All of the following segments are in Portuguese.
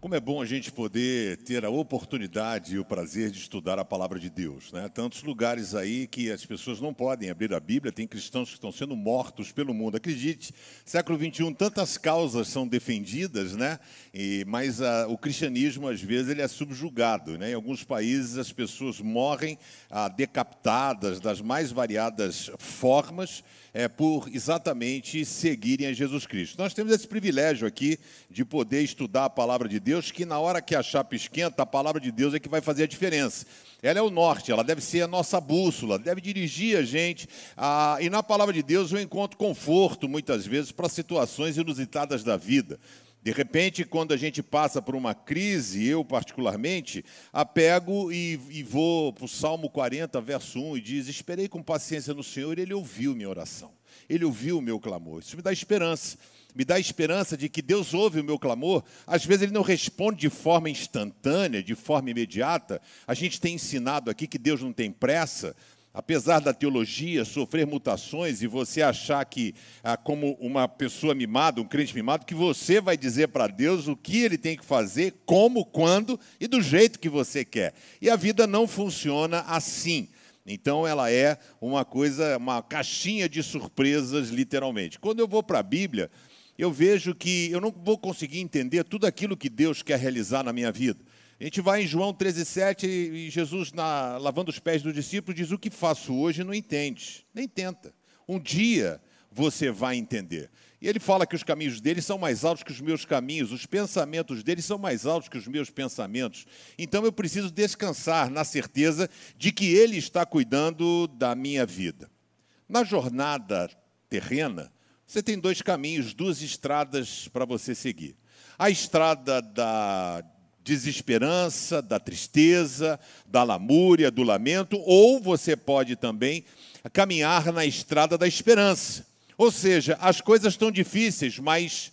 Como é bom a gente poder ter a oportunidade e o prazer de estudar a palavra de Deus. Né? Tantos lugares aí que as pessoas não podem abrir a Bíblia, tem cristãos que estão sendo mortos pelo mundo. Acredite, século XXI, tantas causas são defendidas, né? E, mas a, o cristianismo, às vezes, ele é subjugado. Né? Em alguns países, as pessoas morrem ah, decapitadas das mais variadas formas é, por exatamente seguirem a Jesus Cristo. Nós temos esse privilégio aqui de poder estudar a palavra de Deus, que na hora que a chapa esquenta, a palavra de Deus é que vai fazer a diferença. Ela é o norte, ela deve ser a nossa bússola, deve dirigir a gente. A... E na palavra de Deus eu encontro conforto, muitas vezes, para situações inusitadas da vida. De repente, quando a gente passa por uma crise, eu particularmente, apego e, e vou para o Salmo 40, verso 1, e diz: Esperei com paciência no Senhor, e Ele ouviu minha oração, Ele ouviu o meu clamor. Isso me dá esperança, me dá esperança de que Deus ouve o meu clamor. Às vezes Ele não responde de forma instantânea, de forma imediata. A gente tem ensinado aqui que Deus não tem pressa, apesar da teologia sofrer mutações e você achar que, ah, como uma pessoa mimada, um crente mimado, que você vai dizer para Deus o que ele tem que fazer, como, quando e do jeito que você quer. E a vida não funciona assim. Então ela é uma coisa, uma caixinha de surpresas, literalmente. Quando eu vou para a Bíblia, eu vejo que eu não vou conseguir entender tudo aquilo que Deus quer realizar na minha vida. A gente vai em João 13,7 e Jesus, na, lavando os pés dos discípulos, diz: O que faço hoje não entende, nem tenta. Um dia você vai entender. E ele fala que os caminhos dele são mais altos que os meus caminhos, os pensamentos dele são mais altos que os meus pensamentos. Então eu preciso descansar na certeza de que ele está cuidando da minha vida. Na jornada terrena, você tem dois caminhos, duas estradas para você seguir. A estrada da desesperança, da tristeza, da lamúria, do lamento, ou você pode também caminhar na estrada da esperança. Ou seja, as coisas estão difíceis, mas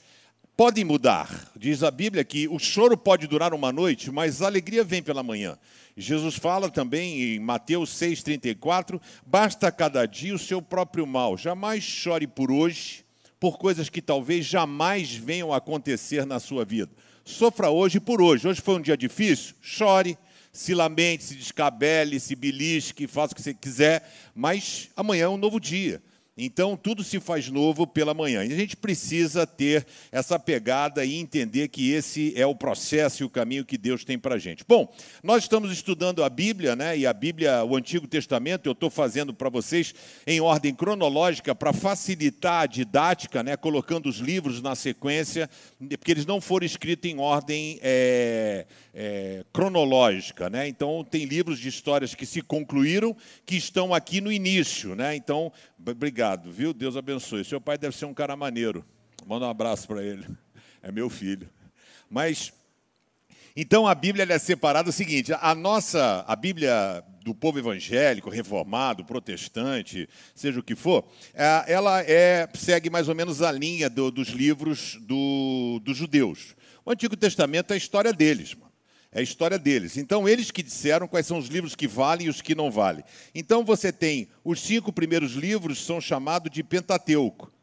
podem mudar. Diz a Bíblia que o choro pode durar uma noite, mas a alegria vem pela manhã. Jesus fala também em Mateus 6,34: basta cada dia o seu próprio mal, jamais chore por hoje, por coisas que talvez jamais venham a acontecer na sua vida sofra hoje por hoje. Hoje foi um dia difícil? Chore, se lamente, se descabele, se belisque, faça o que você quiser, mas amanhã é um novo dia. Então, tudo se faz novo pela manhã. E a gente precisa ter essa pegada e entender que esse é o processo e o caminho que Deus tem para a gente. Bom, nós estamos estudando a Bíblia, né? E a Bíblia, o Antigo Testamento, eu estou fazendo para vocês em ordem cronológica para facilitar a didática, né? Colocando os livros na sequência, porque eles não foram escritos em ordem é, é, cronológica, né? Então, tem livros de histórias que se concluíram que estão aqui no início, né? Então, Obrigado, viu? Deus abençoe. Seu pai deve ser um cara maneiro. Manda um abraço para ele. É meu filho. Mas então a Bíblia é separada o seguinte: a nossa, a Bíblia do povo evangélico, reformado, protestante, seja o que for, é, ela é, segue mais ou menos a linha do, dos livros do, dos judeus. O Antigo Testamento é a história deles. É a história deles. Então, eles que disseram quais são os livros que valem e os que não valem. Então, você tem os cinco primeiros livros, são chamados de Pentateuco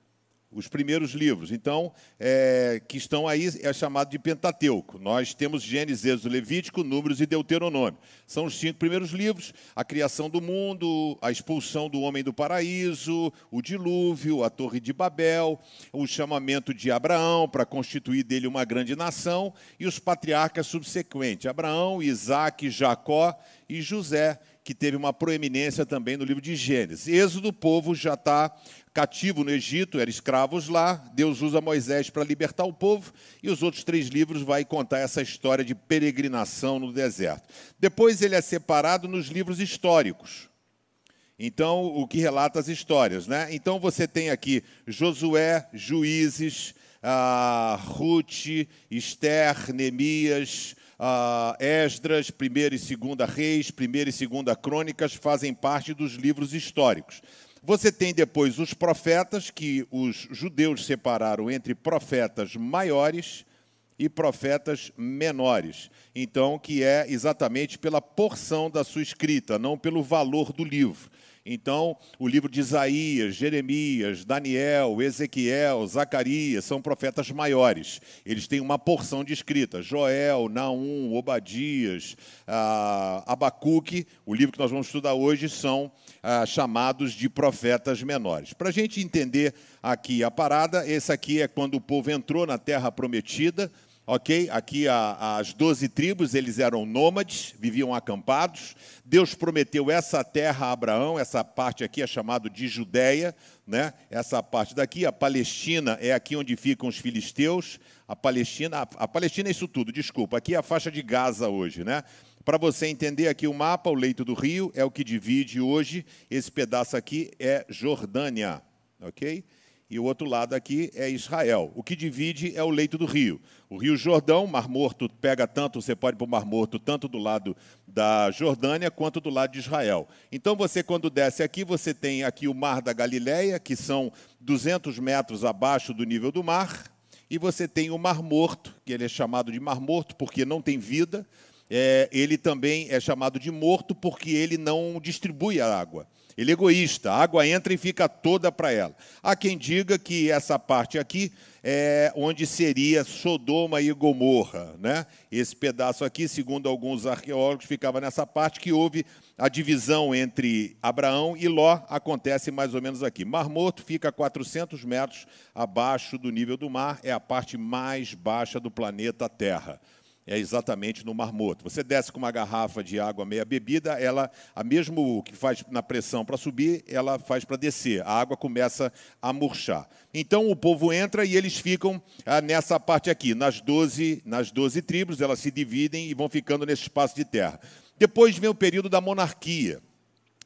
os primeiros livros. Então, é, que estão aí, é chamado de Pentateuco. Nós temos Gênesis, Êxodo, Levítico, Números e Deuteronômio. São os cinco primeiros livros: a criação do mundo, a expulsão do homem do paraíso, o dilúvio, a Torre de Babel, o chamamento de Abraão para constituir dele uma grande nação e os patriarcas subsequentes: Abraão, Isaac, Jacó e José que teve uma proeminência também no livro de Gênesis. Êxodo, o povo já está cativo no Egito, eram escravos lá. Deus usa Moisés para libertar o povo, e os outros três livros vai contar essa história de peregrinação no deserto. Depois ele é separado nos livros históricos. Então, o que relata as histórias, né? Então você tem aqui Josué, Juízes, ah, Ruth, Esther, Neemias, ah, Esdras, primeira e segunda Reis, primeira e segunda Crônicas fazem parte dos livros históricos. Você tem depois os profetas, que os judeus separaram entre profetas maiores e profetas menores. Então, que é exatamente pela porção da sua escrita, não pelo valor do livro. Então, o livro de Isaías, Jeremias, Daniel, Ezequiel, Zacarias são profetas maiores. Eles têm uma porção de escrita. Joel, Naum, Obadias, ah, Abacuque, o livro que nós vamos estudar hoje, são ah, chamados de profetas menores. Para a gente entender aqui a parada, esse aqui é quando o povo entrou na terra prometida ok? Aqui a, as doze tribos, eles eram nômades, viviam acampados. Deus prometeu essa terra a Abraão, essa parte aqui é chamado de Judéia, né? Essa parte daqui, a Palestina é aqui onde ficam os filisteus. A Palestina, a, a Palestina é isso tudo, desculpa. Aqui é a faixa de Gaza hoje, né? Para você entender aqui o mapa, o leito do rio é o que divide hoje. Esse pedaço aqui é Jordânia, ok? E o outro lado aqui é Israel. O que divide é o leito do rio. O rio Jordão, Mar Morto, pega tanto, você pode ir para o Mar Morto, tanto do lado da Jordânia quanto do lado de Israel. Então, você, quando desce aqui, você tem aqui o Mar da Galileia, que são 200 metros abaixo do nível do mar, e você tem o Mar Morto, que ele é chamado de Mar Morto porque não tem vida. É, ele também é chamado de morto porque ele não distribui a água. Ele é egoísta, a água entra e fica toda para ela. Há quem diga que essa parte aqui é onde seria Sodoma e Gomorra. Né? Esse pedaço aqui, segundo alguns arqueólogos, ficava nessa parte que houve a divisão entre Abraão e Ló, acontece mais ou menos aqui. Mar Morto fica a 400 metros abaixo do nível do mar, é a parte mais baixa do planeta Terra é exatamente no Mar Morto. Você desce com uma garrafa de água meia bebida, ela, a mesmo que faz na pressão para subir, ela faz para descer. A água começa a murchar. Então o povo entra e eles ficam ah, nessa parte aqui, nas 12, nas 12 tribos, elas se dividem e vão ficando nesse espaço de terra. Depois vem o período da monarquia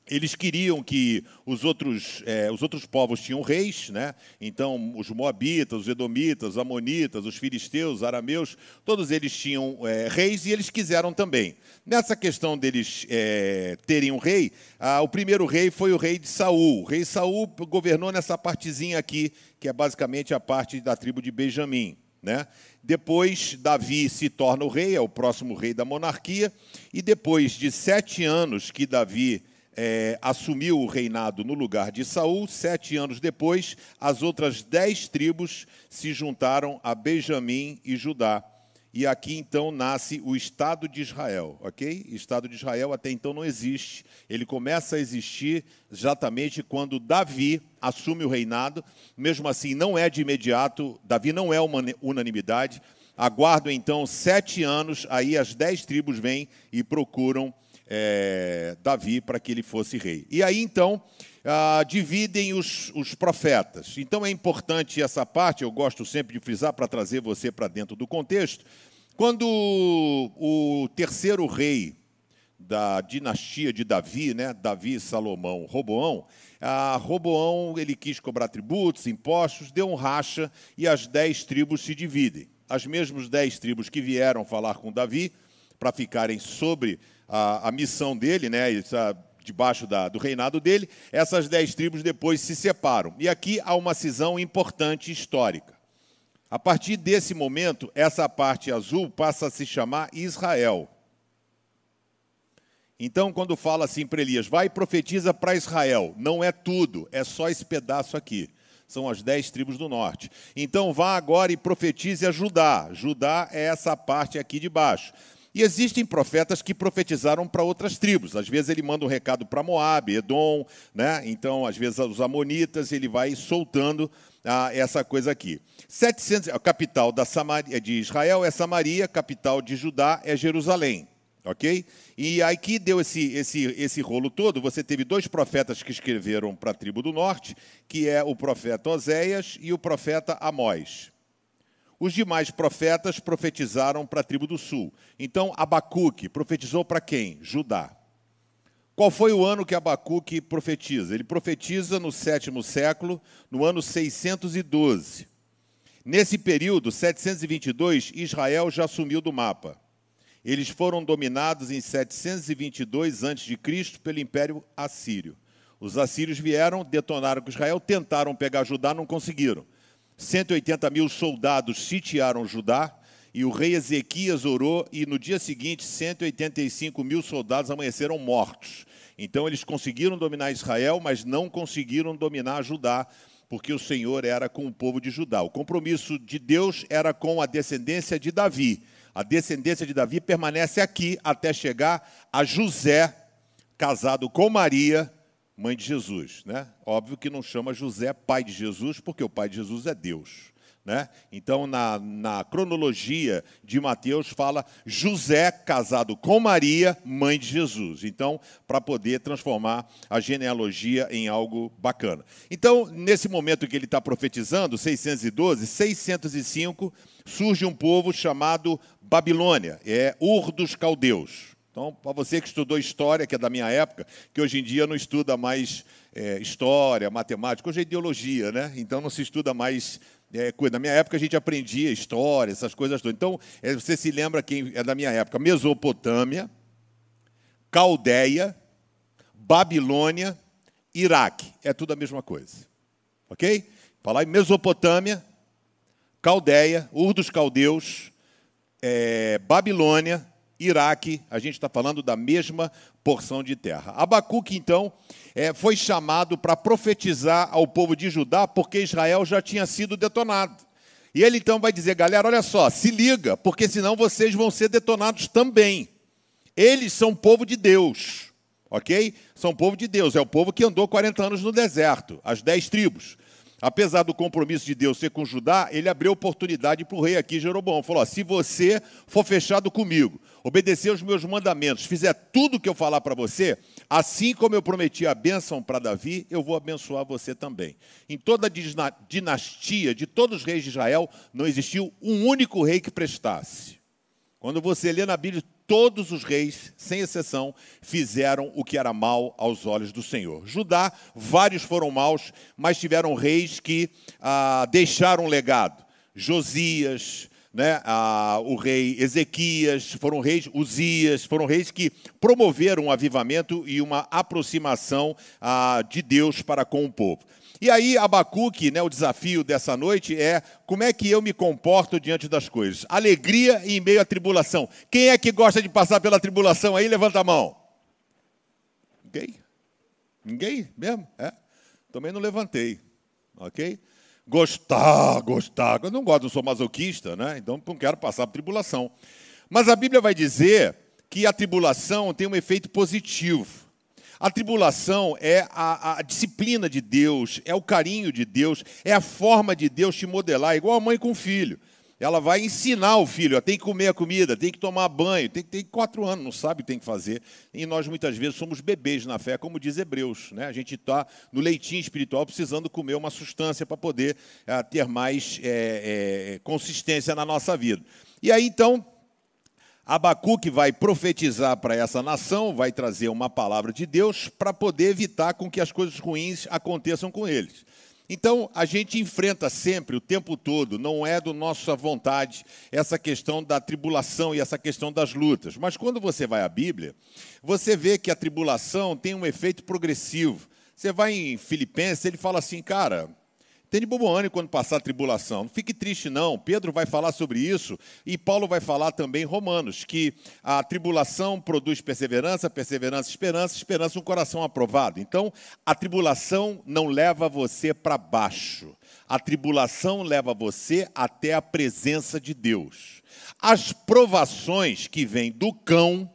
eles queriam que os outros, é, os outros povos tinham reis, né? então os moabitas, os edomitas, os amonitas, os filisteus, os arameus, todos eles tinham é, reis e eles quiseram também. Nessa questão deles é, terem um rei, o primeiro rei foi o rei de Saul. O rei Saul governou nessa partezinha aqui, que é basicamente a parte da tribo de Benjamim. Né? Depois, Davi se torna o rei, é o próximo rei da monarquia, e depois de sete anos que Davi é, assumiu o reinado no lugar de Saul. Sete anos depois, as outras dez tribos se juntaram a Benjamim e Judá. E aqui então nasce o Estado de Israel, ok? Estado de Israel até então não existe. Ele começa a existir exatamente quando Davi assume o reinado. Mesmo assim, não é de imediato. Davi não é uma unanimidade. Aguardam então sete anos. Aí as dez tribos vêm e procuram é, Davi para que ele fosse rei. E aí então ah, dividem os, os profetas. Então é importante essa parte, eu gosto sempre de frisar para trazer você para dentro do contexto. Quando o terceiro rei da dinastia de Davi, né, Davi, Salomão, Roboão, a Roboão ele quis cobrar tributos, impostos, deu um racha e as dez tribos se dividem. As mesmas dez tribos que vieram falar com Davi para ficarem sobre a, a missão dele, né, debaixo da, do reinado dele, essas dez tribos depois se separam. E aqui há uma cisão importante histórica. A partir desse momento, essa parte azul passa a se chamar Israel. Então, quando fala assim para Elias, vai e profetiza para Israel, não é tudo, é só esse pedaço aqui. São as dez tribos do norte. Então, vá agora e profetize a Judá. Judá é essa parte aqui de baixo. E existem profetas que profetizaram para outras tribos. Às vezes ele manda um recado para Moab, Edom, né? então às vezes os amonitas, ele vai soltando ah, essa coisa aqui. 700, a capital da Samaria, de Israel é Samaria, capital de Judá é Jerusalém. Ok? E aqui deu esse, esse, esse rolo todo. Você teve dois profetas que escreveram para a tribo do norte, que é o profeta Oséias e o profeta Amós. Os demais profetas profetizaram para a tribo do sul. Então, Abacuque profetizou para quem? Judá. Qual foi o ano que Abacuque profetiza? Ele profetiza no sétimo século, no ano 612. Nesse período, 722, Israel já sumiu do mapa. Eles foram dominados em 722 a.C. pelo Império Assírio. Os assírios vieram, detonaram com Israel, tentaram pegar Judá, não conseguiram. 180 mil soldados sitiaram Judá, e o rei Ezequias orou, e no dia seguinte, 185 mil soldados amanheceram mortos. Então eles conseguiram dominar Israel, mas não conseguiram dominar Judá, porque o Senhor era com o povo de Judá. O compromisso de Deus era com a descendência de Davi. A descendência de Davi permanece aqui até chegar a José, casado com Maria, mãe de Jesus. Né? Óbvio que não chama José pai de Jesus, porque o pai de Jesus é Deus. Né? Então, na, na, cronologia de Mateus, fala José casado com Maria, mãe de Jesus. Então, para poder transformar a genealogia em algo bacana. Então, nesse momento que ele está profetizando, 612, 605, surge um povo chamado Babilônia, é Ur dos Caldeus. Então, para você que estudou história, que é da minha época, que hoje em dia não estuda mais é, história, matemática, hoje é ideologia, né? Então não se estuda mais é, coisa. Na minha época a gente aprendia história, essas coisas todas. Então, é, você se lembra quem é da minha época? Mesopotâmia, Caldeia, Babilônia, Iraque. É tudo a mesma coisa. Ok? Falar em Mesopotâmia, Caldeia, Ur dos Caldeus, é, Babilônia, Iraque, a gente está falando da mesma porção de terra. Abacuque, então, é, foi chamado para profetizar ao povo de Judá, porque Israel já tinha sido detonado. E ele então vai dizer, galera, olha só, se liga, porque senão vocês vão ser detonados também. Eles são povo de Deus, ok? São povo de Deus, é o povo que andou 40 anos no deserto, as dez tribos apesar do compromisso de Deus ser com Judá, ele abriu oportunidade para o rei aqui, Jeroboão. Falou: ó, se você for fechado comigo, obedecer os meus mandamentos, fizer tudo o que eu falar para você, assim como eu prometi a bênção para Davi, eu vou abençoar você também. Em toda a dinastia de todos os reis de Israel, não existiu um único rei que prestasse. Quando você lê na Bíblia, todos os reis, sem exceção, fizeram o que era mal aos olhos do Senhor. Judá, vários foram maus, mas tiveram reis que ah, deixaram um legado. Josias, né, ah, o rei Ezequias, foram reis, Uzias, foram reis que promoveram um avivamento e uma aproximação ah, de Deus para com o povo. E aí, Abacuque, né, o desafio dessa noite é como é que eu me comporto diante das coisas. Alegria em meio à tribulação. Quem é que gosta de passar pela tribulação aí? Levanta a mão. Ninguém? Ninguém mesmo? É? Também não levantei. Ok? Gostar, gostar. Eu não gosto, não sou masoquista, né? Então não quero passar por tribulação. Mas a Bíblia vai dizer que a tribulação tem um efeito positivo. A tribulação é a, a, disciplina de Deus, é o carinho de Deus, é a forma de Deus te modelar, igual a mãe com o filho. Ela vai ensinar o filho, ó, tem que comer a comida, tem que tomar banho, tem que ter quatro anos, não sabe o que tem que fazer. E nós muitas vezes somos bebês na fé, como diz Hebreus. Né? A gente está no leitinho espiritual precisando comer uma substância para poder é, ter mais é, é, consistência na nossa vida. E aí então Abacuque vai profetizar para essa nação, vai trazer uma palavra de Deus para poder evitar com que as coisas ruins aconteçam com eles. Então, a gente enfrenta sempre, o tempo todo, não é do nossa vontade, essa questão da tribulação e essa questão das lutas. Mas quando você vai à Bíblia, você vê que a tribulação tem um efeito progressivo. Você vai em Filipenses, ele fala assim, cara, tem de bom ânimo quando passar a tribulação. Não fique triste, não. Pedro vai falar sobre isso e Paulo vai falar também em Romanos, que a tribulação produz perseverança, perseverança, esperança, esperança, um coração aprovado. Então, a tribulação não leva você para baixo. A tribulação leva você até a presença de Deus. As provações que vêm do cão,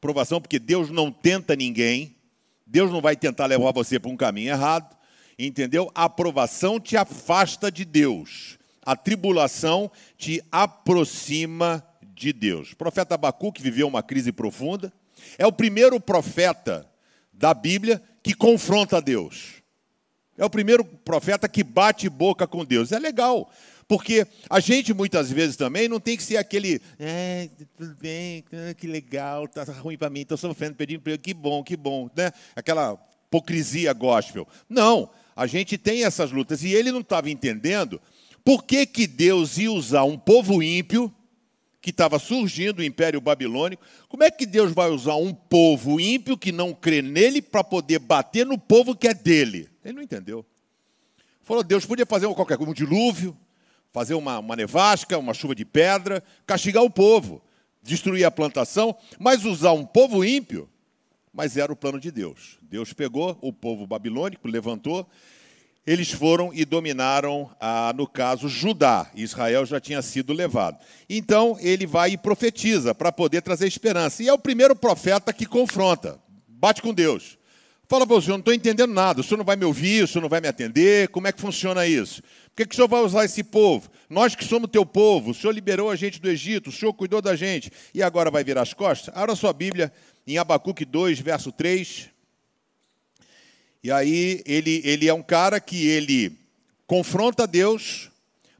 provação porque Deus não tenta ninguém, Deus não vai tentar levar você para um caminho errado. Entendeu? A aprovação te afasta de Deus. A tribulação te aproxima de Deus. O profeta Abacuque viveu uma crise profunda. É o primeiro profeta da Bíblia que confronta Deus. É o primeiro profeta que bate boca com Deus. É legal, porque a gente muitas vezes também não tem que ser aquele, é, tudo bem, que legal, tá ruim para mim, estou sofrendo, perdi emprego, que bom, que bom, né? Aquela hipocrisia gospel. Não, a gente tem essas lutas. E ele não estava entendendo por que, que Deus ia usar um povo ímpio, que estava surgindo o Império Babilônico, como é que Deus vai usar um povo ímpio que não crê nele para poder bater no povo que é dele? Ele não entendeu. Falou, Deus podia fazer qualquer coisa, um dilúvio, fazer uma, uma nevasca, uma chuva de pedra, castigar o povo, destruir a plantação, mas usar um povo ímpio mas era o plano de Deus. Deus pegou o povo babilônico, levantou, eles foram e dominaram, ah, no caso, Judá. Israel já tinha sido levado. Então, ele vai e profetiza para poder trazer esperança. E é o primeiro profeta que confronta, bate com Deus. Fala para o senhor, não estou entendendo nada, o senhor não vai me ouvir, o senhor não vai me atender, como é que funciona isso? Por que, que o senhor vai usar esse povo? Nós que somos teu povo, o senhor liberou a gente do Egito, o senhor cuidou da gente, e agora vai virar as costas? Abra sua Bíblia em Abacuque 2, verso 3. E aí ele, ele é um cara que ele confronta Deus,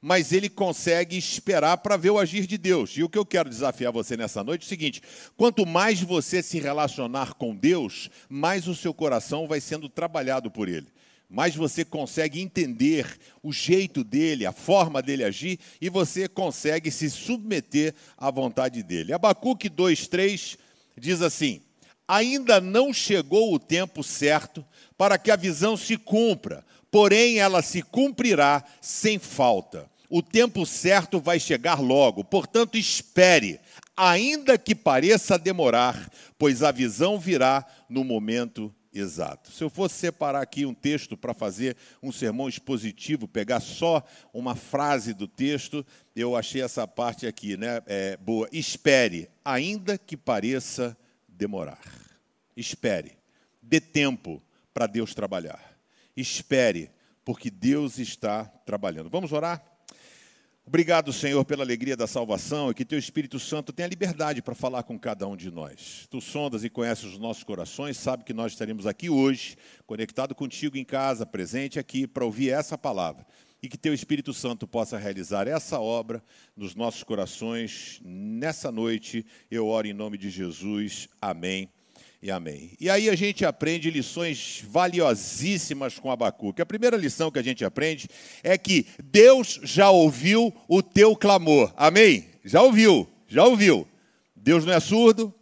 mas ele consegue esperar para ver o agir de Deus. E o que eu quero desafiar você nessa noite é o seguinte: quanto mais você se relacionar com Deus, mais o seu coração vai sendo trabalhado por Ele. Mais você consegue entender o jeito dele, a forma dele agir, e você consegue se submeter à vontade dele. Abacuque 2,3 diz assim: Ainda não chegou o tempo certo para que a visão se cumpra, porém ela se cumprirá sem falta. O tempo certo vai chegar logo, portanto, espere, ainda que pareça demorar, pois a visão virá no momento exato. Se eu fosse separar aqui um texto para fazer um sermão expositivo, pegar só uma frase do texto, eu achei essa parte aqui, né? É, boa. Espere, ainda que pareça demorar. Espere. Dê tempo para Deus trabalhar. Espere, porque Deus está trabalhando. Vamos orar? Obrigado, Senhor, pela alegria da salvação e que Teu Espírito Santo tenha liberdade para falar com cada um de nós. Tu sondas e conheces os nossos corações, sabe que nós estaremos aqui hoje, conectado contigo em casa, presente aqui, para ouvir essa palavra. E que Teu Espírito Santo possa realizar essa obra nos nossos corações nessa noite. Eu oro em nome de Jesus. Amém e amém. E aí a gente aprende lições valiosíssimas com Abacuque. A primeira lição que a gente aprende é que Deus já ouviu o teu clamor. Amém? Já ouviu, já ouviu. Deus não é surdo.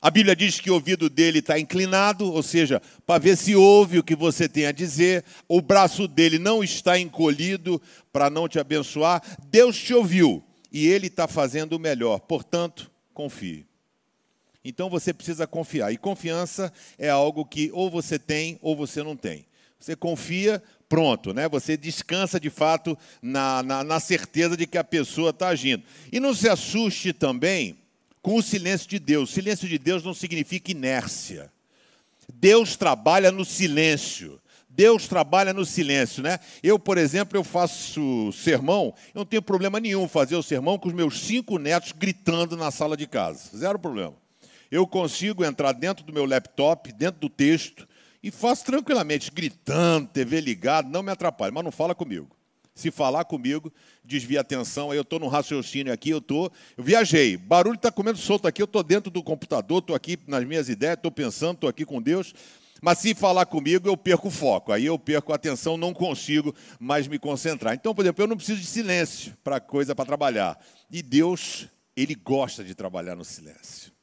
A Bíblia diz que o ouvido dele está inclinado, ou seja, para ver se ouve o que você tem a dizer. O braço dele não está encolhido para não te abençoar. Deus te ouviu e ele está fazendo o melhor. Portanto, confie. Então você precisa confiar. E confiança é algo que ou você tem ou você não tem. Você confia, pronto, né? Você descansa de fato na, na, na certeza de que a pessoa está agindo. E não se assuste também com o silêncio de Deus. O silêncio de Deus não significa inércia. Deus trabalha no silêncio. Deus trabalha no silêncio, né? Eu, por exemplo, eu faço sermão, eu não tenho problema nenhum fazer o sermão com os meus cinco netos gritando na sala de casa. Zero problema eu consigo entrar dentro do meu laptop, dentro do texto, e faço tranquilamente, gritando, TV ligado, não me atrapalha, mas não fala comigo. Se falar comigo, desvia a atenção, aí eu estou no raciocínio aqui, eu estou. Eu viajei, barulho está comendo solto aqui, eu estou dentro do computador, estou aqui nas minhas ideias, estou pensando, estou aqui com Deus. Mas se falar comigo, eu perco o foco, aí eu perco a atenção, não consigo mais me concentrar. Então, por exemplo, eu não preciso de silêncio para coisa para trabalhar. E Deus, Ele gosta de trabalhar no silêncio.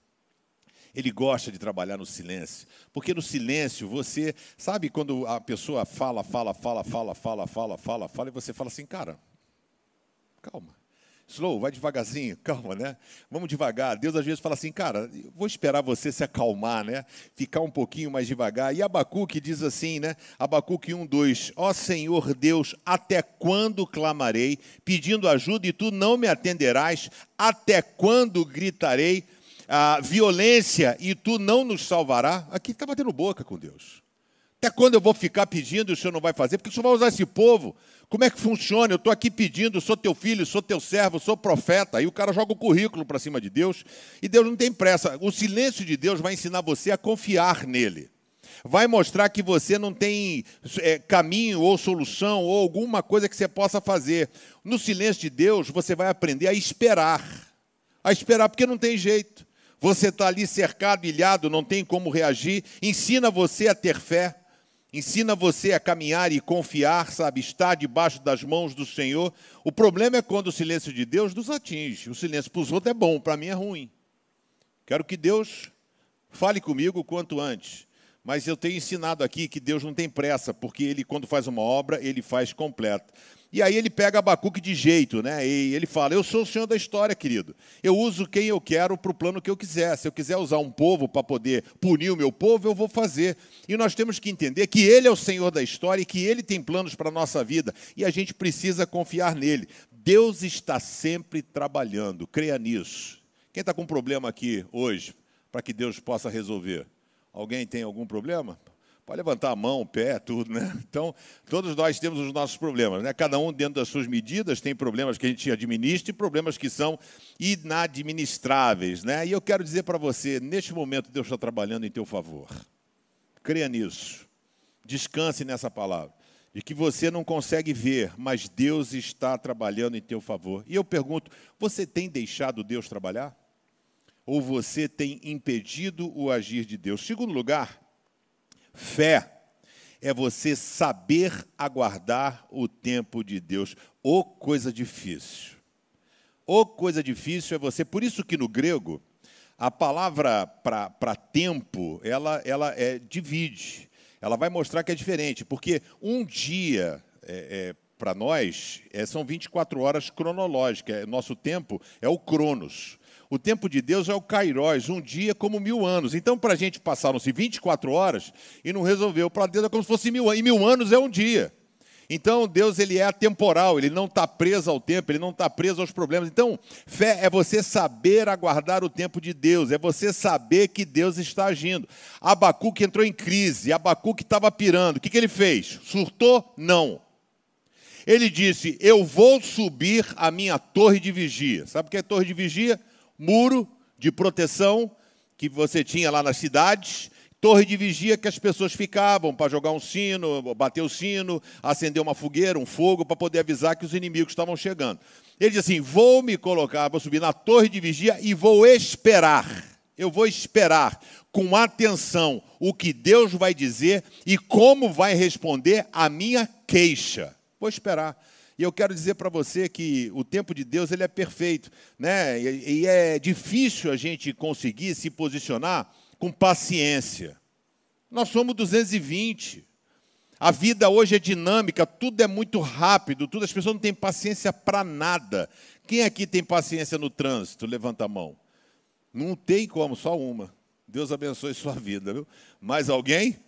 Ele gosta de trabalhar no silêncio, porque no silêncio você, sabe quando a pessoa fala, fala, fala, fala, fala, fala, fala, fala, e você fala assim, cara, calma. Slow, vai devagarzinho, calma, né? Vamos devagar. Deus às vezes fala assim, cara, vou esperar você se acalmar, né? Ficar um pouquinho mais devagar. E Abacuque diz assim, né? Abacuque 1, 2: Ó Senhor Deus, até quando clamarei, pedindo ajuda e tu não me atenderás? Até quando gritarei? A violência e tu não nos salvará, aqui está batendo boca com Deus. Até quando eu vou ficar pedindo e o Senhor não vai fazer? Porque o Senhor vai usar esse povo. Como é que funciona? Eu estou aqui pedindo, sou teu filho, sou teu servo, sou profeta. Aí o cara joga o currículo para cima de Deus e Deus não tem pressa. O silêncio de Deus vai ensinar você a confiar nele. Vai mostrar que você não tem é, caminho ou solução ou alguma coisa que você possa fazer. No silêncio de Deus, você vai aprender a esperar. A esperar porque não tem jeito. Você está ali cercado, ilhado, não tem como reagir. Ensina você a ter fé. Ensina você a caminhar e confiar, sabe, estar debaixo das mãos do Senhor. O problema é quando o silêncio de Deus nos atinge. O silêncio para os outros é bom, para mim é ruim. Quero que Deus fale comigo quanto antes. Mas eu tenho ensinado aqui que Deus não tem pressa, porque Ele, quando faz uma obra, Ele faz completa. E aí ele pega Abacuque de jeito, né? E ele fala: Eu sou o senhor da história, querido. Eu uso quem eu quero para o plano que eu quiser. Se eu quiser usar um povo para poder punir o meu povo, eu vou fazer. E nós temos que entender que ele é o senhor da história e que ele tem planos para a nossa vida. E a gente precisa confiar nele. Deus está sempre trabalhando, creia nisso. Quem está com problema aqui hoje, para que Deus possa resolver? Alguém tem algum problema? Pode levantar a mão, o pé, tudo, né? Então, todos nós temos os nossos problemas, né? Cada um dentro das suas medidas tem problemas que a gente administra e problemas que são inadministráveis, né? E eu quero dizer para você, neste momento Deus está trabalhando em teu favor. Creia nisso. Descanse nessa palavra. De que você não consegue ver, mas Deus está trabalhando em teu favor. E eu pergunto, você tem deixado Deus trabalhar? Ou você tem impedido o agir de Deus? Segundo lugar, Fé é você saber aguardar o tempo de Deus. Ou coisa difícil. Ou coisa difícil é você. Por isso que no grego, a palavra para tempo, ela, ela é, divide. Ela vai mostrar que é diferente. Porque um dia, é, é, para nós, é, são 24 horas cronológicas. É, nosso tempo é o cronos. O tempo de Deus é o Kairos, um dia como mil anos. Então, para a gente passaram-se 24 horas e não resolveu. Para Deus é como se fosse mil anos. E mil anos é um dia. Então, Deus ele é atemporal, ele não está preso ao tempo, ele não está preso aos problemas. Então, fé é você saber aguardar o tempo de Deus, é você saber que Deus está agindo. Abacuque entrou em crise, Abacuque estava pirando. O que, que ele fez? Surtou? Não. Ele disse: Eu vou subir a minha torre de vigia. Sabe o que é torre de vigia? Muro de proteção que você tinha lá nas cidades, torre de vigia que as pessoas ficavam para jogar um sino, bater o sino, acender uma fogueira, um fogo, para poder avisar que os inimigos estavam chegando. Ele diz assim: Vou me colocar, vou subir na torre de vigia e vou esperar. Eu vou esperar com atenção o que Deus vai dizer e como vai responder a minha queixa. Vou esperar. E eu quero dizer para você que o tempo de Deus ele é perfeito, né? E, e é difícil a gente conseguir se posicionar com paciência. Nós somos 220. A vida hoje é dinâmica, tudo é muito rápido, tudo as pessoas não têm paciência para nada. Quem aqui tem paciência no trânsito? Levanta a mão. Não tem como, só uma. Deus abençoe sua vida, viu? Mais alguém?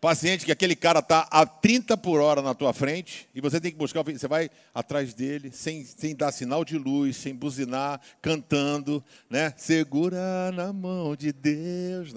Paciente que aquele cara está a 30 por hora na tua frente e você tem que buscar, você vai atrás dele, sem, sem dar sinal de luz, sem buzinar, cantando, né? Segura na mão de Deus.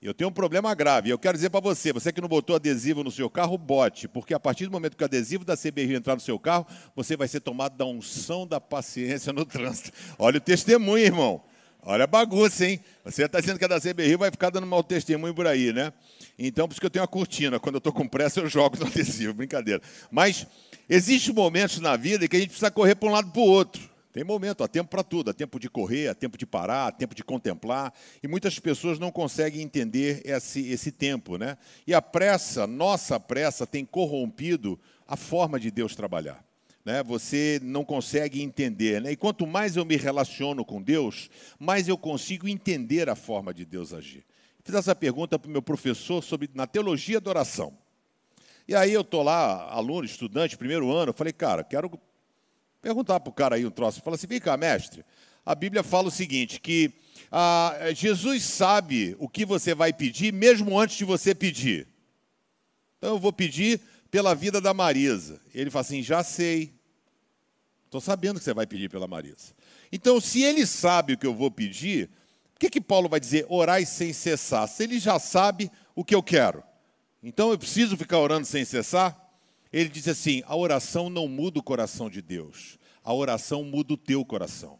Eu tenho um problema grave. Eu quero dizer para você, você que não botou adesivo no seu carro, bote, porque a partir do momento que o adesivo da CBR entrar no seu carro, você vai ser tomado da unção da paciência no trânsito. Olha o testemunho, irmão. Olha a bagunça, hein? Você está dizendo que é da CBR, vai ficar dando mau testemunho por aí, né? Então, por isso que eu tenho a cortina. Quando eu estou com pressa, eu jogo no adesivo, brincadeira. Mas existem momentos na vida que a gente precisa correr para um lado para o outro. Tem momento, há tempo para tudo, há tempo de correr, há tempo de parar, há tempo de contemplar, e muitas pessoas não conseguem entender esse, esse tempo, né? E a pressa, nossa pressa, tem corrompido a forma de Deus trabalhar né, você não consegue entender. Né? E quanto mais eu me relaciono com Deus, mais eu consigo entender a forma de Deus agir. Fiz essa pergunta para o meu professor sobre na teologia da oração. E aí eu estou lá, aluno, estudante, primeiro ano, eu falei, cara, quero perguntar para o cara aí um troço. Fala assim, vem cá, mestre, a Bíblia fala o seguinte, que ah, Jesus sabe o que você vai pedir, mesmo antes de você pedir. Então eu vou pedir pela vida da Marisa. Ele fala assim, já sei, Estou sabendo que você vai pedir pela Marisa. Então, se ele sabe o que eu vou pedir, por que, que Paulo vai dizer orai sem cessar? Se ele já sabe o que eu quero. Então eu preciso ficar orando sem cessar? Ele diz assim: a oração não muda o coração de Deus, a oração muda o teu coração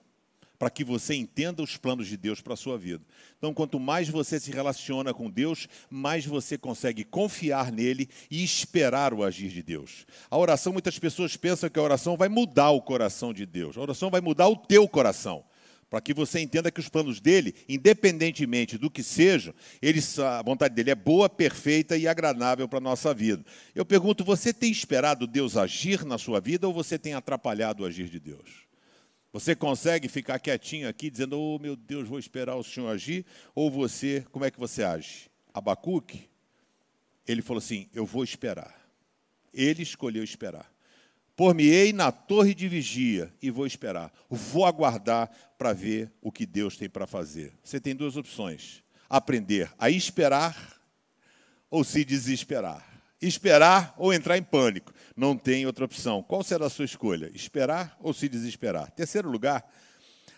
para que você entenda os planos de Deus para a sua vida. Então, quanto mais você se relaciona com Deus, mais você consegue confiar nele e esperar o agir de Deus. A oração, muitas pessoas pensam que a oração vai mudar o coração de Deus. A oração vai mudar o teu coração. Para que você entenda que os planos dele, independentemente do que sejam, ele, a vontade dele é boa, perfeita e agradável para a nossa vida. Eu pergunto: você tem esperado Deus agir na sua vida ou você tem atrapalhado o agir de Deus? Você consegue ficar quietinho aqui dizendo, oh meu Deus, vou esperar o Senhor agir? Ou você, como é que você age? Abacuque, ele falou assim: eu vou esperar. Ele escolheu esperar. Por-me-ei na torre de vigia e vou esperar. Vou aguardar para ver o que Deus tem para fazer. Você tem duas opções: aprender a esperar ou se desesperar. Esperar ou entrar em pânico. Não tem outra opção. Qual será a sua escolha? Esperar ou se desesperar? Terceiro lugar,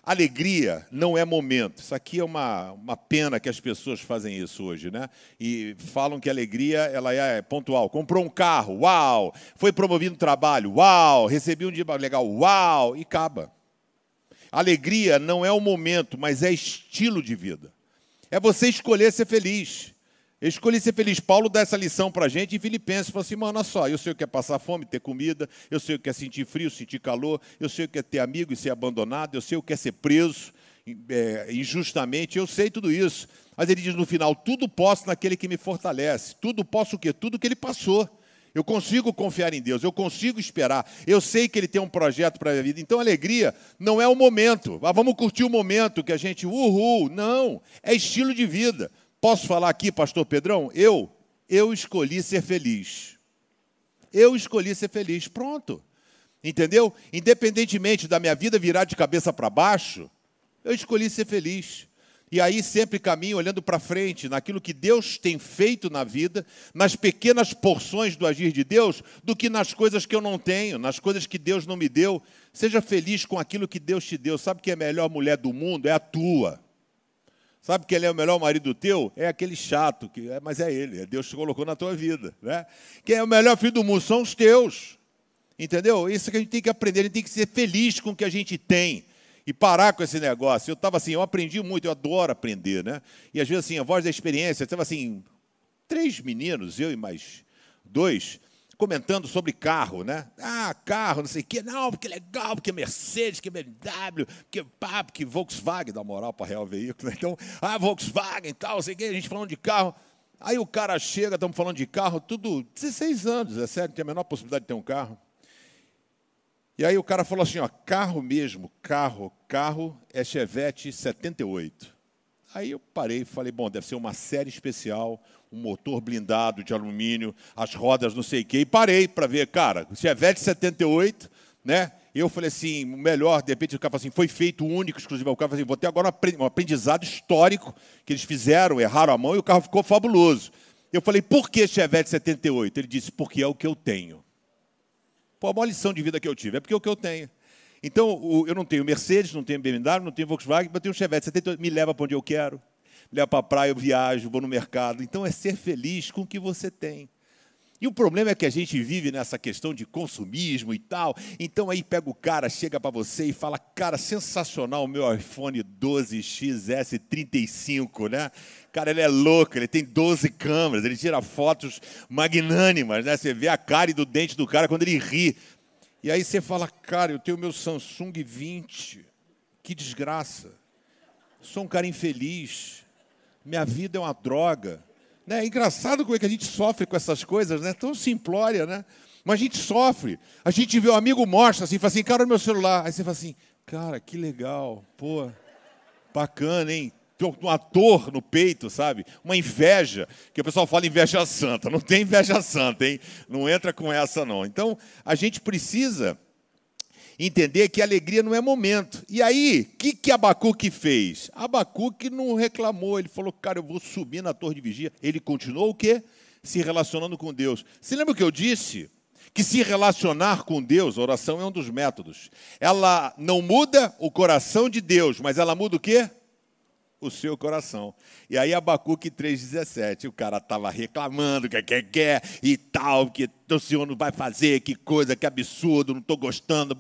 Alegria não é momento. Isso aqui é uma, uma pena que as pessoas fazem isso hoje, né? E falam que alegria ela é pontual. Comprou um carro, uau! Foi promovido no trabalho, uau! Recebi um dia legal, uau! E acaba. Alegria não é o momento, mas é estilo de vida. É você escolher ser feliz. Eu escolhi ser feliz. Paulo dá essa lição para a gente em Filipenses. Falou assim, mano, olha só, eu sei o que é passar fome, ter comida, eu sei o que é sentir frio, sentir calor, eu sei o que é ter amigo e ser abandonado, eu sei o que é ser preso é, injustamente, eu sei tudo isso. Mas ele diz no final, tudo posso naquele que me fortalece. Tudo posso o quê? Tudo que ele passou. Eu consigo confiar em Deus, eu consigo esperar, eu sei que Ele tem um projeto para a minha vida. Então, alegria não é o momento, ah, vamos curtir o momento que a gente, uhul, não, é estilo de vida. Posso falar aqui, pastor Pedrão? Eu, eu escolhi ser feliz. Eu escolhi ser feliz. Pronto. Entendeu? Independentemente da minha vida virar de cabeça para baixo, eu escolhi ser feliz. E aí sempre caminho olhando para frente, naquilo que Deus tem feito na vida, nas pequenas porções do agir de Deus, do que nas coisas que eu não tenho, nas coisas que Deus não me deu. Seja feliz com aquilo que Deus te deu. Sabe que é a melhor mulher do mundo? É a tua. Sabe que ele é o melhor marido teu? É aquele chato, que é, mas é ele, é Deus te colocou na tua vida. Né? Quem é o melhor filho do mundo são os teus. Entendeu? Isso que a gente tem que aprender, a gente tem que ser feliz com o que a gente tem. E parar com esse negócio. Eu estava assim, eu aprendi muito, eu adoro aprender, né? E às vezes assim, a voz da experiência, estava assim, três meninos, eu e mais dois, comentando sobre carro, né? Ah, carro, não sei o quê. Não, porque é legal, porque é Mercedes, que é BMW, que pá, porque Volkswagen dá moral para real veículo. Né? Então, ah, Volkswagen e tal, não sei o quê, a gente falando de carro. Aí o cara chega, estamos falando de carro, tudo 16 anos, é sério, não tem a menor possibilidade de ter um carro. E aí o cara falou assim, ó, carro mesmo, carro, carro é Chevette 78. Aí eu parei e falei, bom, deve ser uma série especial, um motor blindado de alumínio, as rodas não sei o quê, e parei para ver, cara, Chevette 78, né? Eu falei assim, melhor, de repente o cara falou assim, foi feito único, exclusivo. O cara falou assim, vou ter agora um aprendizado histórico que eles fizeram, erraram a mão e o carro ficou fabuloso. Eu falei, por que Chevette 78? Ele disse, porque é o que eu tenho. Pô, a maior lição de vida que eu tive, é porque é o que eu tenho. Então, eu não tenho Mercedes, não tenho BMW, não tenho Volkswagen, mas tenho um Chevette 78, me leva para onde eu quero leva para a praia, eu viajo, vou no mercado. Então é ser feliz com o que você tem. E o problema é que a gente vive nessa questão de consumismo e tal. Então aí pega o cara, chega para você e fala: "Cara, sensacional o meu iPhone 12XS 35, né? Cara, ele é louco, ele tem 12 câmeras, ele tira fotos magnânimas, né? Você vê a cara e do dente do cara quando ele ri. E aí você fala: "Cara, eu tenho meu Samsung 20. Que desgraça. Sou um cara infeliz minha vida é uma droga. Né? É engraçado como é que a gente sofre com essas coisas, né? Tão simplória, né? Mas a gente sofre. A gente vê o um amigo mostra assim, fala assim, cara, meu celular. Aí você fala assim, cara, que legal, pô, bacana, hein? Tem um ator no peito, sabe? Uma inveja, que o pessoal fala inveja santa. Não tem inveja santa, hein? Não entra com essa, não. Então, a gente precisa entender que alegria não é momento. E aí, o que, que Abacuque fez? Abacuque não reclamou, ele falou, cara, eu vou subir na torre de vigia. Ele continuou o quê? Se relacionando com Deus. Você lembra o que eu disse? Que se relacionar com Deus, a oração é um dos métodos. Ela não muda o coração de Deus, mas ela muda o quê? o seu coração. E aí Abacuque 3,17, o cara estava reclamando, que quer, quer, e tal, que o senhor não vai fazer, que coisa, que absurdo, não estou gostando.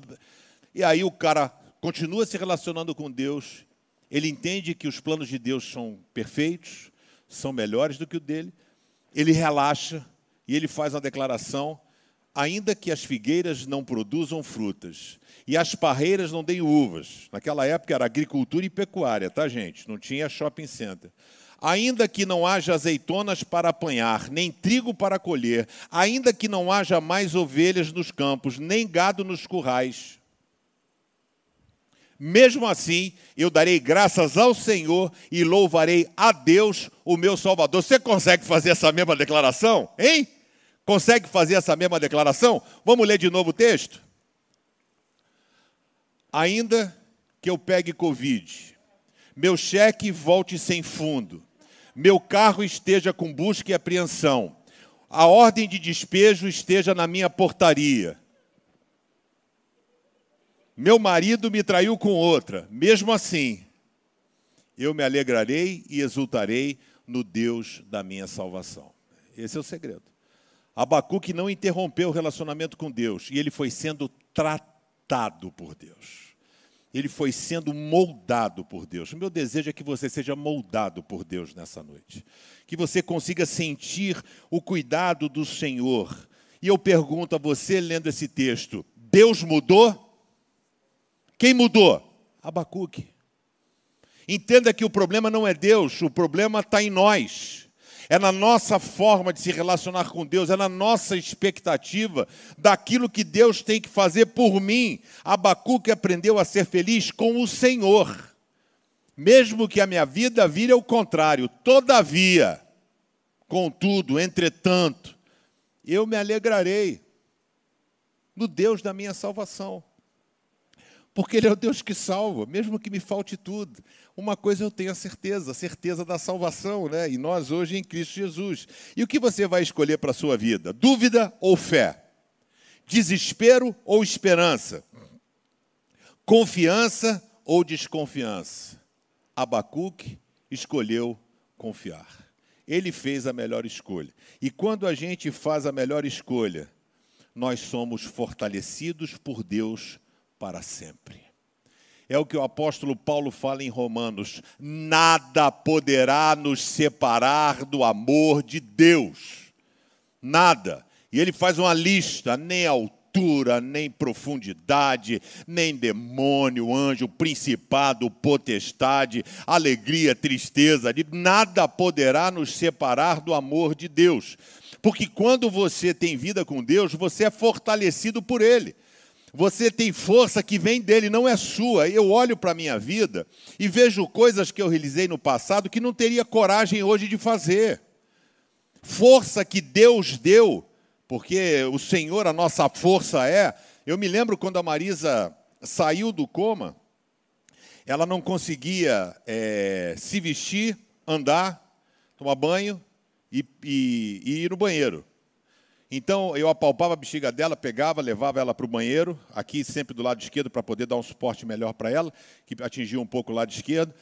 E aí o cara continua se relacionando com Deus, ele entende que os planos de Deus são perfeitos, são melhores do que o dele, ele relaxa e ele faz uma declaração, ainda que as figueiras não produzam frutas, e as parreiras não deem uvas. Naquela época era agricultura e pecuária, tá, gente? Não tinha shopping center. Ainda que não haja azeitonas para apanhar, nem trigo para colher, ainda que não haja mais ovelhas nos campos, nem gado nos currais. Mesmo assim, eu darei graças ao Senhor e louvarei a Deus, o meu Salvador. Você consegue fazer essa mesma declaração? Hein? Consegue fazer essa mesma declaração? Vamos ler de novo o texto? Ainda que eu pegue Covid, meu cheque volte sem fundo, meu carro esteja com busca e apreensão, a ordem de despejo esteja na minha portaria. Meu marido me traiu com outra, mesmo assim, eu me alegrarei e exultarei no Deus da minha salvação. Esse é o segredo. Abacuque não interrompeu o relacionamento com Deus e ele foi sendo tratado por Deus ele foi sendo moldado por Deus. O meu desejo é que você seja moldado por Deus nessa noite. Que você consiga sentir o cuidado do Senhor. E eu pergunto a você, lendo esse texto: Deus mudou? Quem mudou? Abacuque. Entenda que o problema não é Deus, o problema está em nós é na nossa forma de se relacionar com Deus, é na nossa expectativa daquilo que Deus tem que fazer por mim. Abacuque aprendeu a ser feliz com o Senhor, mesmo que a minha vida vire ao contrário. Todavia, contudo, entretanto, eu me alegrarei no Deus da minha salvação. Porque Ele é o Deus que salva, mesmo que me falte tudo. Uma coisa eu tenho a certeza, a certeza da salvação, né? E nós hoje em Cristo Jesus. E o que você vai escolher para a sua vida? Dúvida ou fé? Desespero ou esperança? Confiança ou desconfiança? Abacuque escolheu confiar. Ele fez a melhor escolha. E quando a gente faz a melhor escolha, nós somos fortalecidos por Deus para sempre. É o que o apóstolo Paulo fala em Romanos: nada poderá nos separar do amor de Deus. Nada. E ele faz uma lista, nem altura, nem profundidade, nem demônio, anjo, principado, potestade, alegria, tristeza, nada poderá nos separar do amor de Deus. Porque quando você tem vida com Deus, você é fortalecido por Ele. Você tem força que vem dele, não é sua. Eu olho para a minha vida e vejo coisas que eu realizei no passado que não teria coragem hoje de fazer. Força que Deus deu, porque o Senhor, a nossa força é. Eu me lembro quando a Marisa saiu do coma, ela não conseguia é, se vestir, andar, tomar banho e, e, e ir no banheiro. Então eu apalpava a bexiga dela, pegava, levava ela para o banheiro, aqui sempre do lado esquerdo para poder dar um suporte melhor para ela, que atingia um pouco o lado esquerdo.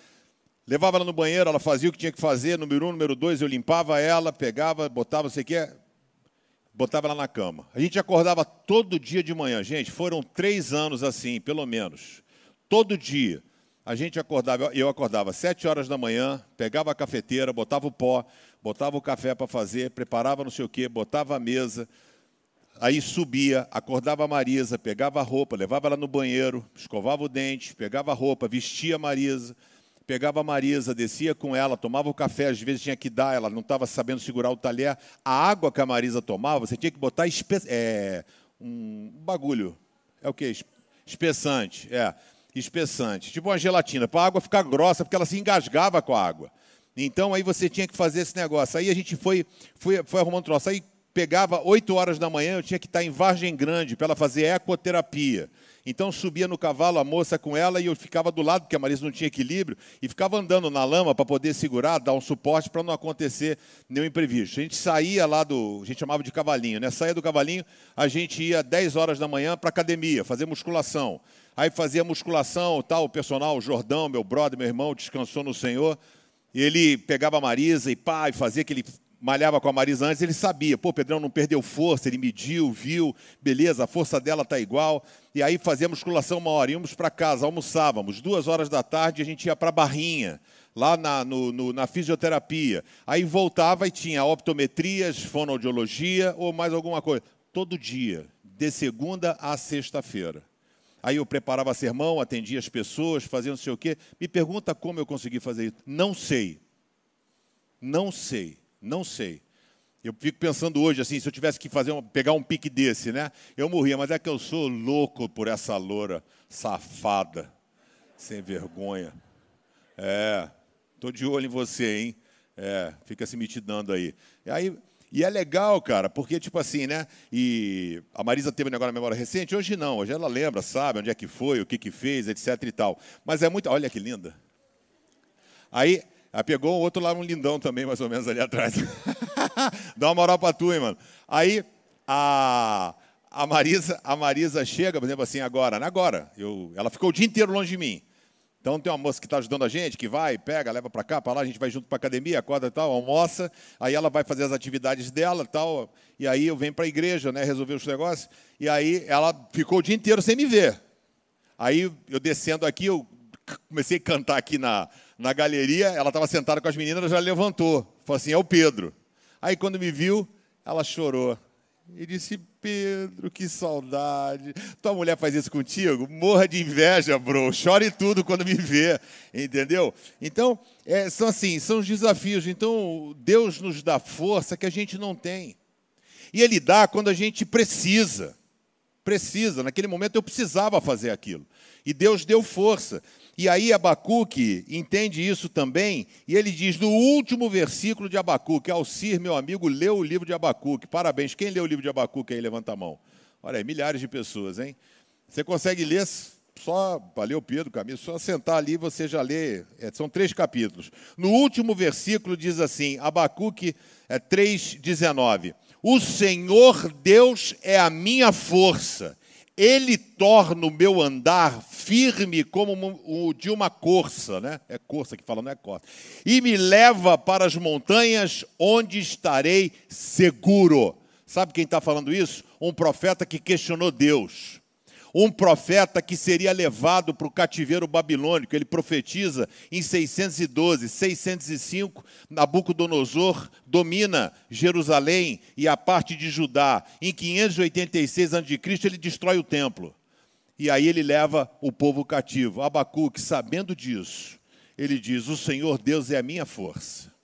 Levava ela no banheiro, ela fazia o que tinha que fazer, número um, número dois, eu limpava ela, pegava, botava, sei o que, botava ela na cama. A gente acordava todo dia de manhã, gente, foram três anos assim, pelo menos. Todo dia. A gente acordava, eu acordava sete horas da manhã, pegava a cafeteira, botava o pó, botava o café para fazer, preparava não sei o quê, botava a mesa, aí subia, acordava a Marisa, pegava a roupa, levava ela no banheiro, escovava o dente, pegava a roupa, vestia a Marisa, pegava a Marisa, descia com ela, tomava o café, às vezes tinha que dar, ela não estava sabendo segurar o talher. A água que a Marisa tomava, você tinha que botar é, um bagulho, é o que? Espessante, é, espessante, tipo uma gelatina, para a água ficar grossa, porque ela se engasgava com a água. Então aí você tinha que fazer esse negócio. Aí a gente foi, foi, foi arrumando troço. Aí pegava 8 horas da manhã, eu tinha que estar em Vargem Grande para ela fazer ecoterapia. Então subia no cavalo a moça com ela e eu ficava do lado, porque a Marisa não tinha equilíbrio, e ficava andando na lama para poder segurar, dar um suporte para não acontecer nenhum imprevisto. A gente saía lá do, a gente chamava de cavalinho, né? Saía do cavalinho, a gente ia 10 horas da manhã para academia, fazer musculação. Aí fazia musculação, tal, o personal, o Jordão, meu brother, meu irmão, descansou no Senhor. E ele pegava a Marisa e pá, e fazia que ele malhava com a Marisa antes, ele sabia, pô, Pedrão não perdeu força, ele mediu, viu, beleza, a força dela está igual. E aí fazia musculação uma hora, íamos para casa, almoçávamos, duas horas da tarde a gente ia para a Barrinha, lá na, no, no, na fisioterapia. Aí voltava e tinha optometrias, fonoaudiologia ou mais alguma coisa. Todo dia, de segunda a sexta-feira. Aí eu preparava sermão, atendia as pessoas, fazia não sei o quê. Me pergunta como eu consegui fazer isso. Não sei. Não sei. Não sei. Eu fico pensando hoje assim, se eu tivesse que fazer um, pegar um pique desse, né? Eu morria, mas é que eu sou louco por essa loura safada, sem vergonha. É, tô de olho em você, hein? É, fica se me te dando aí. E aí E é legal, cara, porque, tipo assim, né? E a Marisa teve um negócio na memória recente, hoje não, hoje ela lembra, sabe onde é que foi, o que que fez, etc e tal. Mas é muito. Olha que linda. Aí, ela pegou outro lá, um lindão também, mais ou menos ali atrás. Dá uma moral pra tu, hein, mano. Aí, a, a, Marisa, a Marisa chega, por exemplo, assim, agora, né, agora. Eu, ela ficou o dia inteiro longe de mim. Então tem uma moça que está ajudando a gente, que vai, pega, leva para cá, para lá, a gente vai junto para academia, acorda e tal, almoça, aí ela vai fazer as atividades dela tal, e aí eu venho para a igreja, né, resolver os negócios, e aí ela ficou o dia inteiro sem me ver. Aí eu descendo aqui, eu comecei a cantar aqui na, na galeria, ela estava sentada com as meninas, já levantou, falou assim, é o Pedro. Aí quando me viu, ela chorou. E disse, Pedro, que saudade. Tua mulher faz isso contigo? Morra de inveja, bro. Chore tudo quando me vê. Entendeu? Então, é, são assim, são os desafios. Então, Deus nos dá força que a gente não tem. E Ele dá quando a gente precisa. Precisa. Naquele momento eu precisava fazer aquilo. E Deus deu força. E aí Abacuque entende isso também, e ele diz no último versículo de Abacuque, Alcir, meu amigo, leu o livro de Abacuque. Parabéns. Quem leu o livro de Abacuque aí? Levanta a mão. Olha aí, milhares de pessoas, hein? Você consegue ler só, valeu Pedro, Camilo, só sentar ali você já lê, é, são três capítulos. No último versículo diz assim, Abacuque é, 3,19, o Senhor Deus é a minha força, ele torna o meu andar firme como o de uma corça, né? É corça que fala, não é corça. E me leva para as montanhas onde estarei seguro. Sabe quem está falando isso? Um profeta que questionou Deus um profeta que seria levado para o cativeiro babilônico. Ele profetiza em 612, 605, Nabucodonosor domina Jerusalém e a parte de Judá. Em 586 a.C., ele destrói o templo. E aí ele leva o povo cativo. Abacuque, sabendo disso, ele diz: O Senhor Deus é a minha força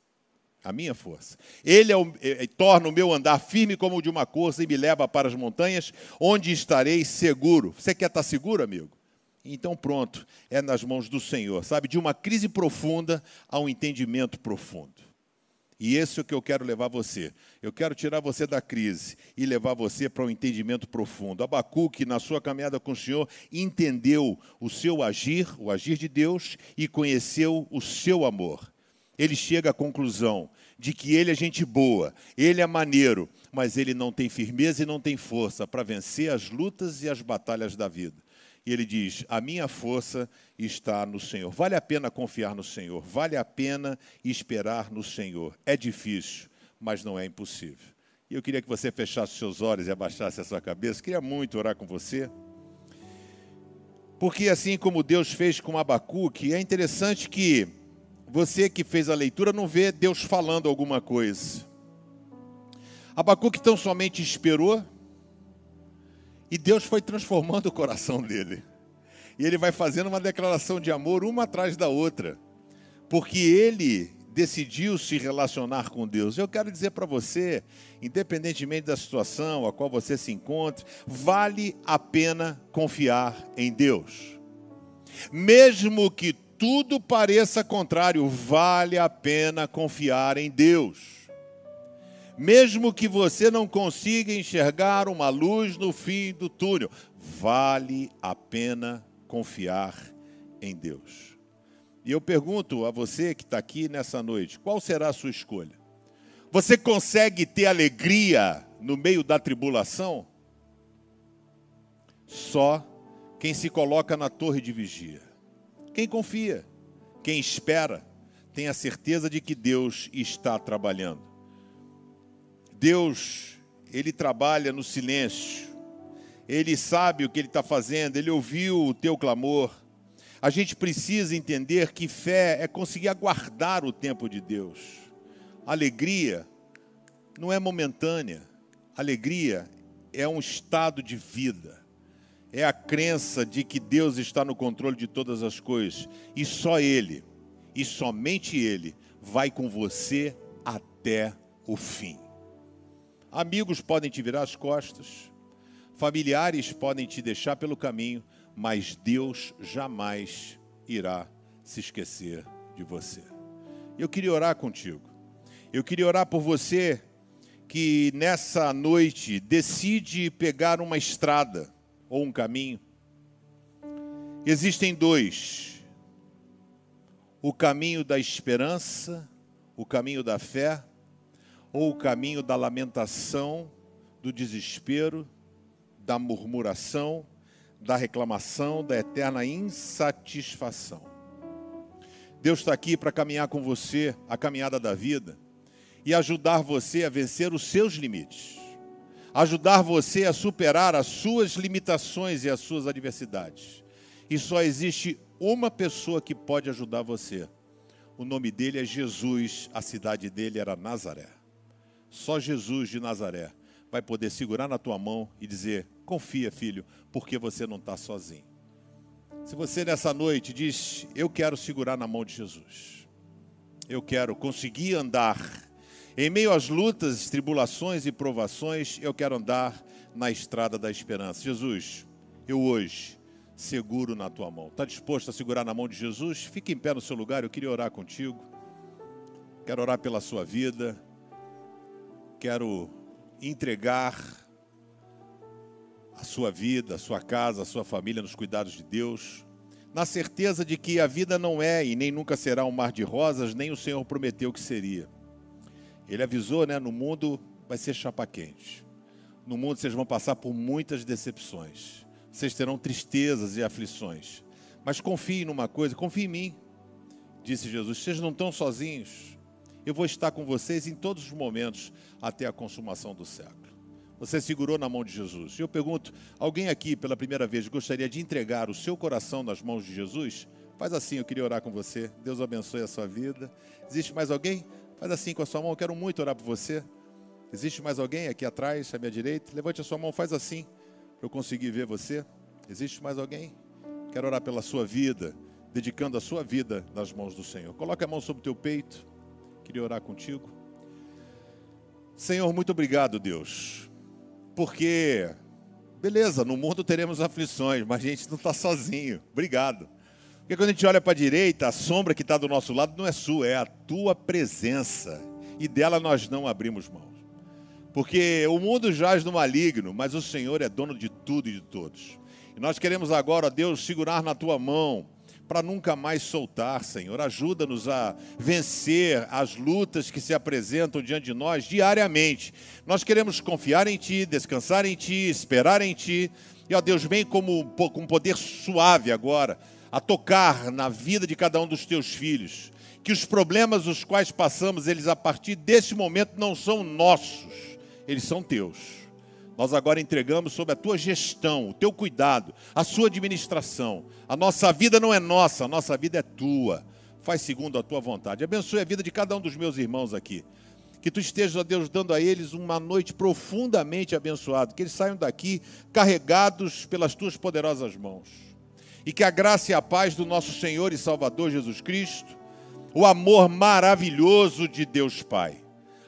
a minha força. Ele é o, é, é, torna o meu andar firme como o de uma corça e me leva para as montanhas, onde estarei seguro. Você quer estar seguro, amigo? Então, pronto, é nas mãos do Senhor, sabe? De uma crise profunda a um entendimento profundo. E esse é o que eu quero levar você. Eu quero tirar você da crise e levar você para um entendimento profundo. Abacuque, na sua caminhada com o Senhor, entendeu o seu agir, o agir de Deus, e conheceu o seu amor ele chega à conclusão de que ele é gente boa, ele é maneiro, mas ele não tem firmeza e não tem força para vencer as lutas e as batalhas da vida. E ele diz: A minha força está no Senhor. Vale a pena confiar no Senhor, vale a pena esperar no Senhor. É difícil, mas não é impossível. E eu queria que você fechasse seus olhos e abaixasse a sua cabeça. Queria muito orar com você. Porque assim como Deus fez com Abacuque, é interessante que você que fez a leitura não vê Deus falando alguma coisa. Abacuque tão somente esperou e Deus foi transformando o coração dele. E ele vai fazendo uma declaração de amor uma atrás da outra, porque ele decidiu se relacionar com Deus. Eu quero dizer para você, independentemente da situação a qual você se encontre, vale a pena confiar em Deus. Mesmo que tudo pareça contrário, vale a pena confiar em Deus. Mesmo que você não consiga enxergar uma luz no fim do túnel, vale a pena confiar em Deus. E eu pergunto a você que está aqui nessa noite: qual será a sua escolha? Você consegue ter alegria no meio da tribulação? Só quem se coloca na torre de vigia. Quem confia, quem espera, tem a certeza de que Deus está trabalhando. Deus, Ele trabalha no silêncio. Ele sabe o que Ele está fazendo, Ele ouviu o teu clamor. A gente precisa entender que fé é conseguir aguardar o tempo de Deus. Alegria não é momentânea. Alegria é um estado de vida é a crença de que Deus está no controle de todas as coisas e só Ele, e somente Ele, vai com você até o fim. Amigos podem te virar as costas, familiares podem te deixar pelo caminho, mas Deus jamais irá se esquecer de você. Eu queria orar contigo. Eu queria orar por você que nessa noite decide pegar uma estrada ou um caminho. Existem dois: o caminho da esperança, o caminho da fé, ou o caminho da lamentação, do desespero, da murmuração, da reclamação, da eterna insatisfação. Deus está aqui para caminhar com você a caminhada da vida e ajudar você a vencer os seus limites, ajudar você a superar as suas limitações e as suas adversidades. E só existe uma pessoa que pode ajudar você. O nome dele é Jesus, a cidade dele era Nazaré. Só Jesus de Nazaré vai poder segurar na tua mão e dizer: Confia, filho, porque você não está sozinho. Se você nessa noite diz, eu quero segurar na mão de Jesus, eu quero conseguir andar, em meio às lutas, tribulações e provações, eu quero andar na estrada da esperança. Jesus, eu hoje seguro na tua mão. Está disposto a segurar na mão de Jesus? Fique em pé no seu lugar, eu queria orar contigo. Quero orar pela sua vida. Quero entregar a sua vida, a sua casa, a sua família nos cuidados de Deus, na certeza de que a vida não é e nem nunca será um mar de rosas, nem o Senhor prometeu que seria. Ele avisou, né? No mundo vai ser chapa quente. No mundo vocês vão passar por muitas decepções. Vocês terão tristezas e aflições. Mas confie numa coisa, confie em mim, disse Jesus. Vocês não estão sozinhos. Eu vou estar com vocês em todos os momentos até a consumação do século. Você segurou na mão de Jesus. E eu pergunto: alguém aqui pela primeira vez gostaria de entregar o seu coração nas mãos de Jesus? Faz assim, eu queria orar com você. Deus abençoe a sua vida. Existe mais alguém? Faz assim com a sua mão, eu quero muito orar por você. Existe mais alguém aqui atrás, à minha direita? Levante a sua mão, faz assim, para eu conseguir ver você. Existe mais alguém? Quero orar pela sua vida, dedicando a sua vida nas mãos do Senhor. Coloque a mão sobre o teu peito. Queria orar contigo. Senhor, muito obrigado, Deus porque, beleza, no mundo teremos aflições, mas a gente não está sozinho. Obrigado. Porque quando a gente olha para a direita, a sombra que está do nosso lado não é sua, é a tua presença. E dela nós não abrimos mão. Porque o mundo jaz no maligno, mas o Senhor é dono de tudo e de todos. E nós queremos agora, Deus, segurar na tua mão para nunca mais soltar, Senhor. Ajuda-nos a vencer as lutas que se apresentam diante de nós diariamente. Nós queremos confiar em Ti, descansar em Ti, esperar em Ti. E, ó Deus, vem como, com um poder suave agora a tocar na vida de cada um dos Teus filhos. Que os problemas os quais passamos, eles a partir desse momento não são nossos, eles são Teus nós agora entregamos sob a tua gestão, o teu cuidado, a sua administração. A nossa vida não é nossa, a nossa vida é tua. Faz segundo a tua vontade. Abençoe a vida de cada um dos meus irmãos aqui. Que tu estejas, ó Deus, dando a eles uma noite profundamente abençoada. Que eles saiam daqui carregados pelas tuas poderosas mãos. E que a graça e a paz do nosso Senhor e Salvador Jesus Cristo, o amor maravilhoso de Deus Pai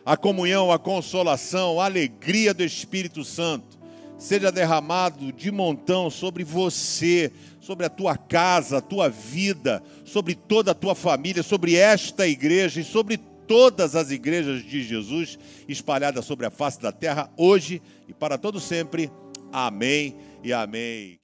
a comunhão, a consolação, a alegria do Espírito Santo seja derramado de montão sobre você, sobre a tua casa, a tua vida, sobre toda a tua família, sobre esta igreja e sobre todas as igrejas de Jesus espalhadas sobre a face da terra, hoje e para todo sempre. Amém e amém.